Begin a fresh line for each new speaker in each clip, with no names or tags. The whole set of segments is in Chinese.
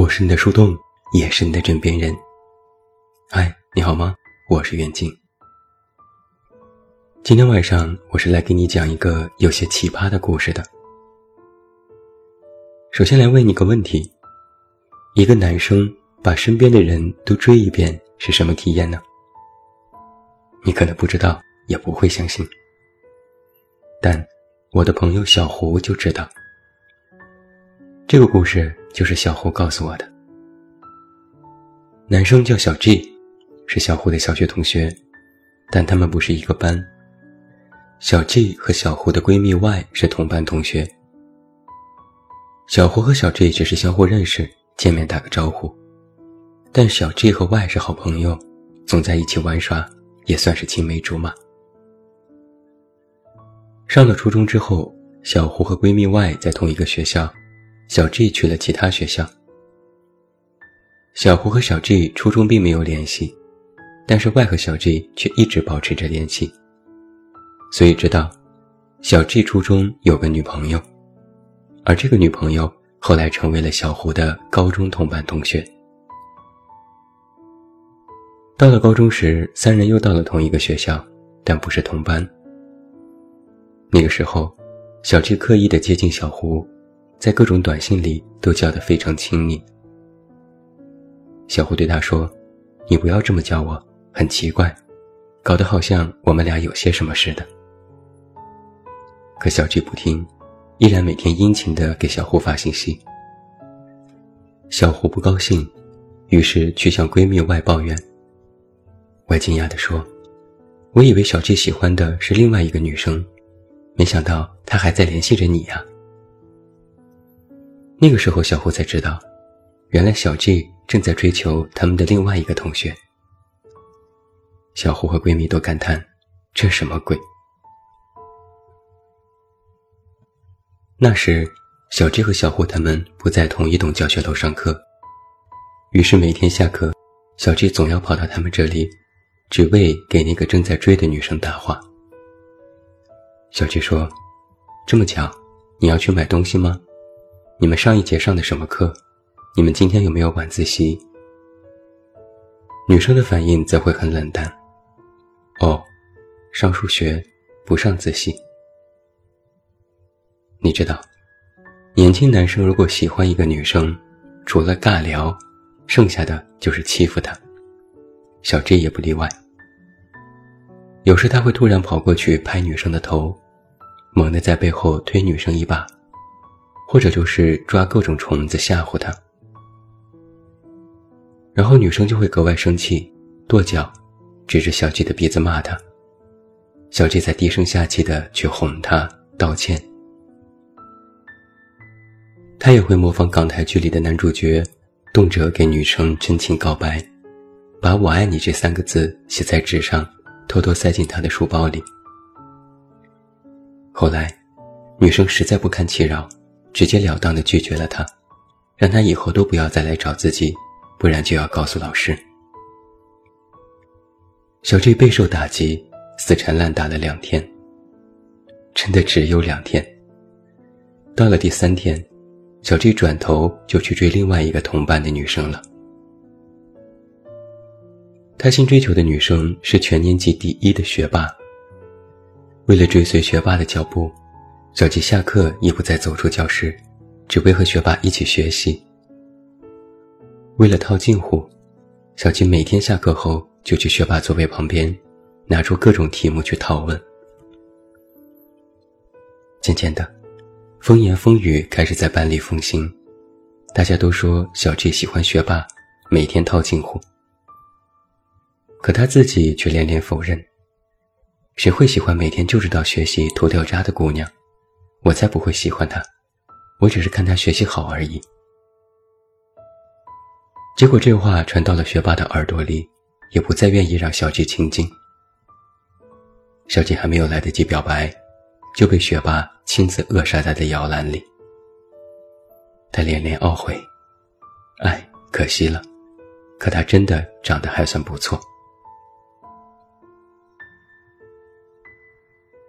我是你的树洞，也是你的枕边人。嗨，你好吗？我是远近。今天晚上我是来给你讲一个有些奇葩的故事的。首先来问你个问题：一个男生把身边的人都追一遍是什么体验呢？你可能不知道，也不会相信。但我的朋友小胡就知道。这个故事就是小胡告诉我的。男生叫小 G，是小胡的小学同学，但他们不是一个班。小 G 和小胡的闺蜜 Y 是同班同学。小胡和小 G 只是相互认识，见面打个招呼。但小 G 和 Y 是好朋友，总在一起玩耍，也算是青梅竹马。上了初中之后，小胡和闺蜜 Y 在同一个学校。小 G 去了其他学校。小胡和小 G 初中并没有联系，但是 Y 和小 G 却一直保持着联系。所以知道，小 G 初中有个女朋友，而这个女朋友后来成为了小胡的高中同班同学。到了高中时，三人又到了同一个学校，但不是同班。那个时候，小 G 刻意的接近小胡。在各种短信里都叫得非常亲密。小胡对他说：“你不要这么叫我，很奇怪，搞得好像我们俩有些什么似的。”可小 G 不听，依然每天殷勤地给小胡发信息。小胡不高兴，于是去向闺蜜外抱怨。外惊讶地说：“我以为小 G 喜欢的是另外一个女生，没想到他还在联系着你呀。”那个时候，小胡才知道，原来小 G 正在追求他们的另外一个同学。小胡和闺蜜都感叹：“这什么鬼？”那时，小 G 和小胡他们不在同一栋教学楼上课，于是每天下课，小 G 总要跑到他们这里，只为给那个正在追的女生搭话。小 G 说：“这么巧，你要去买东西吗？”你们上一节上的什么课？你们今天有没有晚自习？女生的反应则会很冷淡。哦，上数学，不上自习。你知道，年轻男生如果喜欢一个女生，除了尬聊，剩下的就是欺负她。小 J 也不例外。有时他会突然跑过去拍女生的头，猛地在背后推女生一把。或者就是抓各种虫子吓唬他，然后女生就会格外生气，跺脚，指着小 G 的鼻子骂他。小 G 在低声下气的去哄他道歉。他也会模仿港台剧里的男主角，动辄给女生真情告白，把我爱你这三个字写在纸上，偷偷塞进他的书包里。后来，女生实在不堪其扰。直截了当的拒绝了他，让他以后都不要再来找自己，不然就要告诉老师。小 J 备受打击，死缠烂打了两天，真的只有两天。到了第三天，小 J 转头就去追另外一个同班的女生了。他新追求的女生是全年级第一的学霸。为了追随学霸的脚步。小吉下课也不再走出教室，只为和学霸一起学习。为了套近乎，小吉每天下课后就去学霸座位旁边，拿出各种题目去套问。渐渐的，风言风语开始在班里风行，大家都说小 G 喜欢学霸，每天套近乎。可他自己却连连否认：“谁会喜欢每天就知道学习、涂掉渣的姑娘？”我才不会喜欢他，我只是看他学习好而已。结果这话传到了学霸的耳朵里，也不再愿意让小吉亲近。小吉还没有来得及表白，就被学霸亲自扼杀在了摇篮里。他连连懊悔，哎，可惜了，可他真的长得还算不错。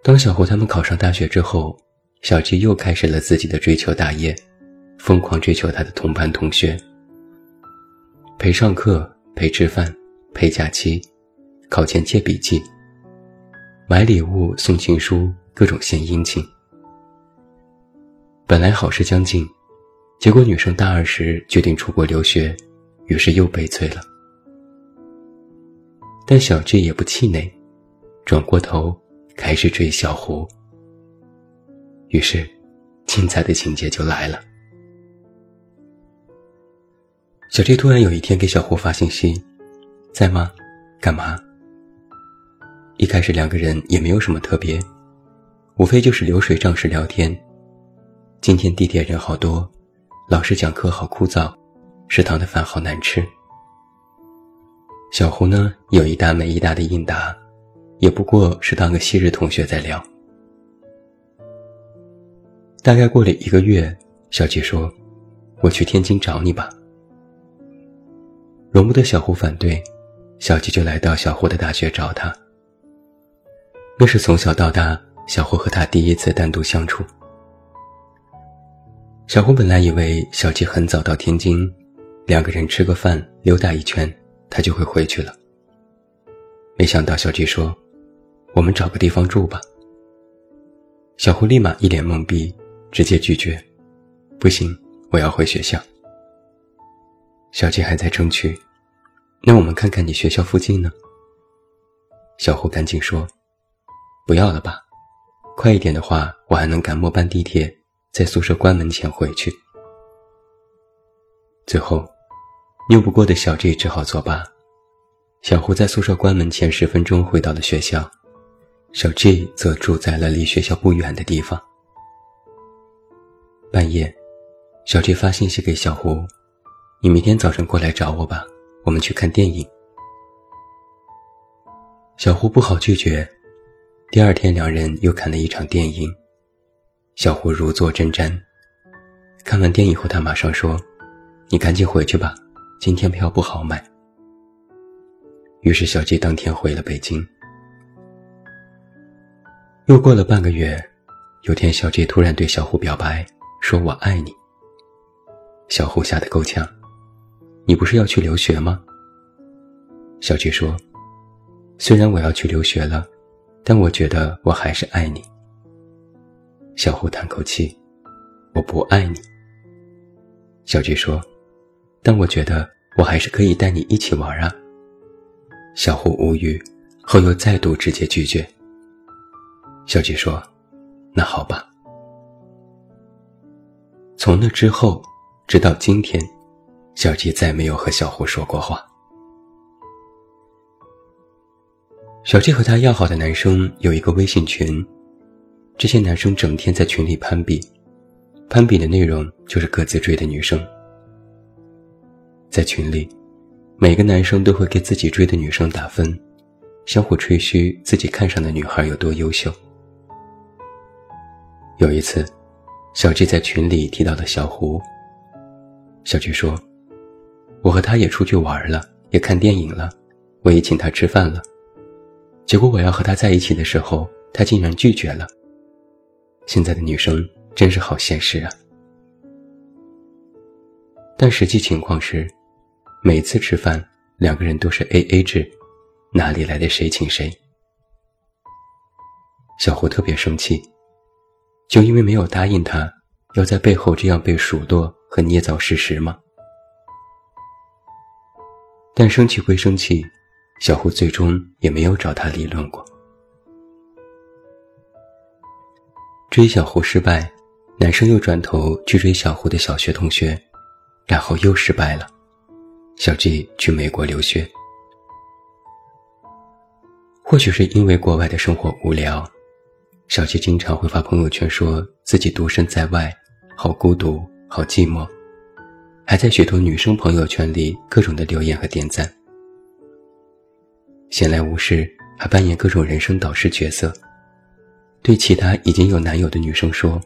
当小胡他们考上大学之后。小吉又开始了自己的追求大业，疯狂追求他的同班同学，陪上课、陪吃饭、陪假期、考前借笔记、买礼物、送情书，各种献殷勤。本来好事将近，结果女生大二时决定出国留学，于是又悲催了。但小 G 也不气馁，转过头开始追小胡。于是，精彩的情节就来了。小 G 突然有一天给小胡发信息：“在吗？干嘛？”一开始两个人也没有什么特别，无非就是流水账式聊天。今天地铁人好多，老师讲课好枯燥，食堂的饭好难吃。小胡呢，有一搭没一搭的应答，也不过是当个昔日同学在聊。大概过了一个月，小姐说：“我去天津找你吧。”容不得小胡反对，小吉就来到小胡的大学找他。那是从小到大小胡和他第一次单独相处。小胡本来以为小吉很早到天津，两个人吃个饭溜达一圈。他就会回去了。没想到小吉说：“我们找个地方住吧。”小胡立马一脸懵逼，直接拒绝：“不行，我要回学校。”小吉还在争取：“那我们看看你学校附近呢？”小胡赶紧说：“不要了吧，快一点的话，我还能赶末班地铁，在宿舍关门前回去。”最后。拗不过的小 G 只好作罢，小胡在宿舍关门前十分钟回到了学校，小 G 则住在了离学校不远的地方。半夜，小 G 发信息给小胡：“你明天早晨过来找我吧，我们去看电影。”小胡不好拒绝，第二天两人又看了一场电影，小胡如坐针毡。看完电影后，他马上说：“你赶紧回去吧。”今天票不好买，于是小吉当天回了北京。又过了半个月，有天小吉突然对小胡表白，说我爱你。小胡吓得够呛，你不是要去留学吗？小菊说，虽然我要去留学了，但我觉得我还是爱你。小胡叹口气，我不爱你。小菊说。但我觉得我还是可以带你一起玩啊。小胡无语，后又再度直接拒绝。小菊说：“那好吧。”从那之后，直到今天，小吉再没有和小胡说过话。小吉和他要好的男生有一个微信群，这些男生整天在群里攀比，攀比的内容就是各自追的女生。在群里，每个男生都会给自己追的女生打分，相互吹嘘自己看上的女孩有多优秀。有一次，小 G 在群里提到的小胡。小 G 说：“我和他也出去玩了，也看电影了，我也请他吃饭了。结果我要和他在一起的时候，他竟然拒绝了。现在的女生真是好现实啊！但实际情况是。”每次吃饭，两个人都是 A A 制，哪里来的谁请谁？小胡特别生气，就因为没有答应他，要在背后这样被数落和捏造事实吗？但生气归生气，小胡最终也没有找他理论过。追小胡失败，男生又转头去追小胡的小学同学，然后又失败了。小 G 去美国留学，或许是因为国外的生活无聊，小 G 经常会发朋友圈说自己独身在外，好孤独，好寂寞，还在许多女生朋友圈里各种的留言和点赞。闲来无事，还扮演各种人生导师角色，对其他已经有男友的女生说：“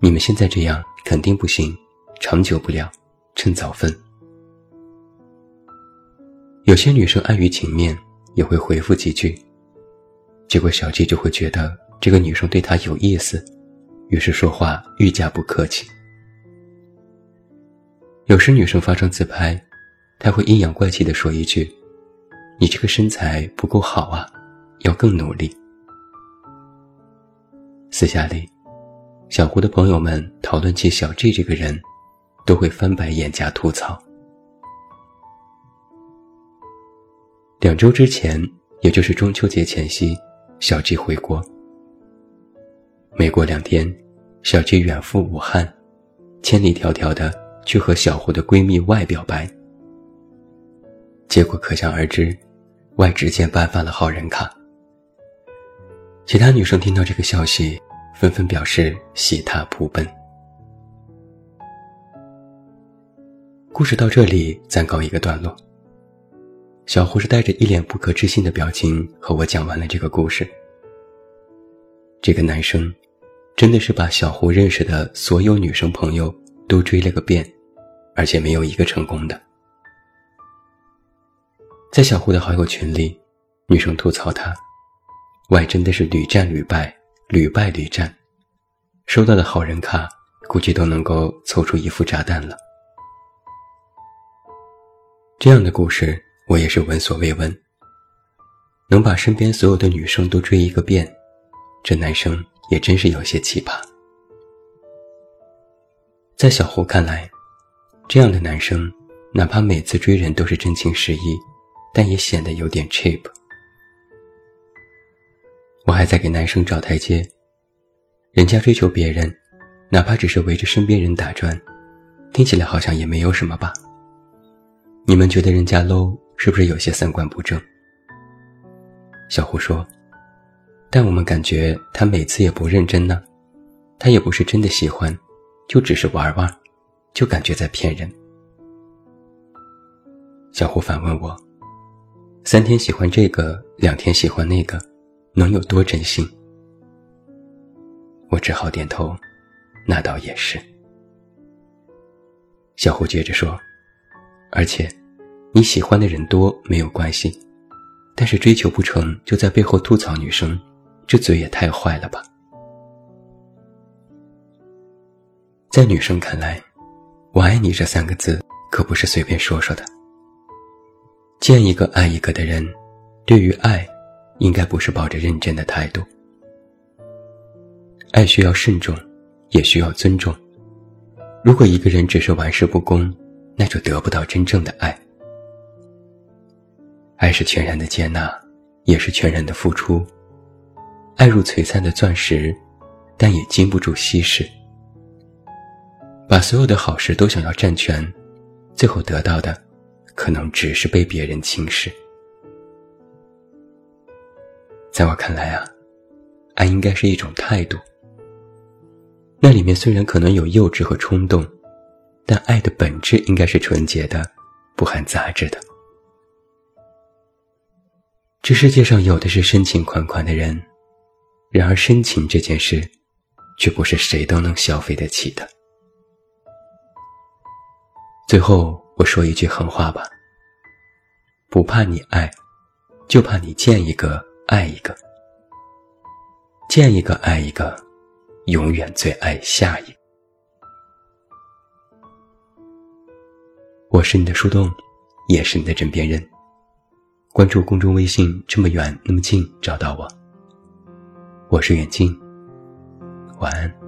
你们现在这样肯定不行，长久不了，趁早分。”有些女生碍于情面，也会回复几句，结果小 G 就会觉得这个女生对他有意思，于是说话愈加不客气。有时女生发张自拍，他会阴阳怪气地说一句：“你这个身材不够好啊，要更努力。”私下里，小胡的朋友们讨论起小 G 这个人，都会翻白眼加吐槽。两周之前，也就是中秋节前夕，小 G 回国。没过两天，小 G 远赴武汉，千里迢迢的去和小胡的闺蜜 Y 表白。结果可想而知，Y 直接颁发了好人卡。其他女生听到这个消息，纷纷表示喜踏扑奔。故事到这里暂告一个段落。小胡是带着一脸不可置信的表情和我讲完了这个故事。这个男生，真的是把小胡认识的所有女生朋友都追了个遍，而且没有一个成功的。在小胡的好友群里，女生吐槽他我还真的是屡战屡败，屡败屡战，收到的好人卡估计都能够凑出一副炸弹了。这样的故事我也是闻所未闻。能把身边所有的女生都追一个遍，这男生也真是有些奇葩。在小胡看来，这样的男生，哪怕每次追人都是真情实意。但也显得有点 cheap。我还在给男生找台阶，人家追求别人，哪怕只是围着身边人打转，听起来好像也没有什么吧？你们觉得人家 low 是不是有些三观不正？小胡说：“但我们感觉他每次也不认真呢，他也不是真的喜欢，就只是玩玩，就感觉在骗人。”小胡反问我。三天喜欢这个，两天喜欢那个，能有多真心？我只好点头，那倒也是。小胡接着说：“而且，你喜欢的人多没有关系，但是追求不成就在背后吐槽女生，这嘴也太坏了吧？”在女生看来，“我爱你”这三个字可不是随便说说的。见一个爱一个的人，对于爱，应该不是抱着认真的态度。爱需要慎重，也需要尊重。如果一个人只是玩世不恭，那就得不到真正的爱。爱是全然的接纳，也是全然的付出。爱如璀璨的钻石，但也经不住稀释。把所有的好事都想要占全，最后得到的。可能只是被别人轻视。在我看来啊，爱应该是一种态度。那里面虽然可能有幼稚和冲动，但爱的本质应该是纯洁的，不含杂质的。这世界上有的是深情款款的人，然而深情这件事，却不是谁都能消费得起的。最后。我说一句狠话吧，不怕你爱，就怕你见一个爱一个，见一个爱一个，永远最爱下一。我是你的树洞，也是你的枕边人。关注公众微信，这么远那么近，找到我。我是远近，晚安。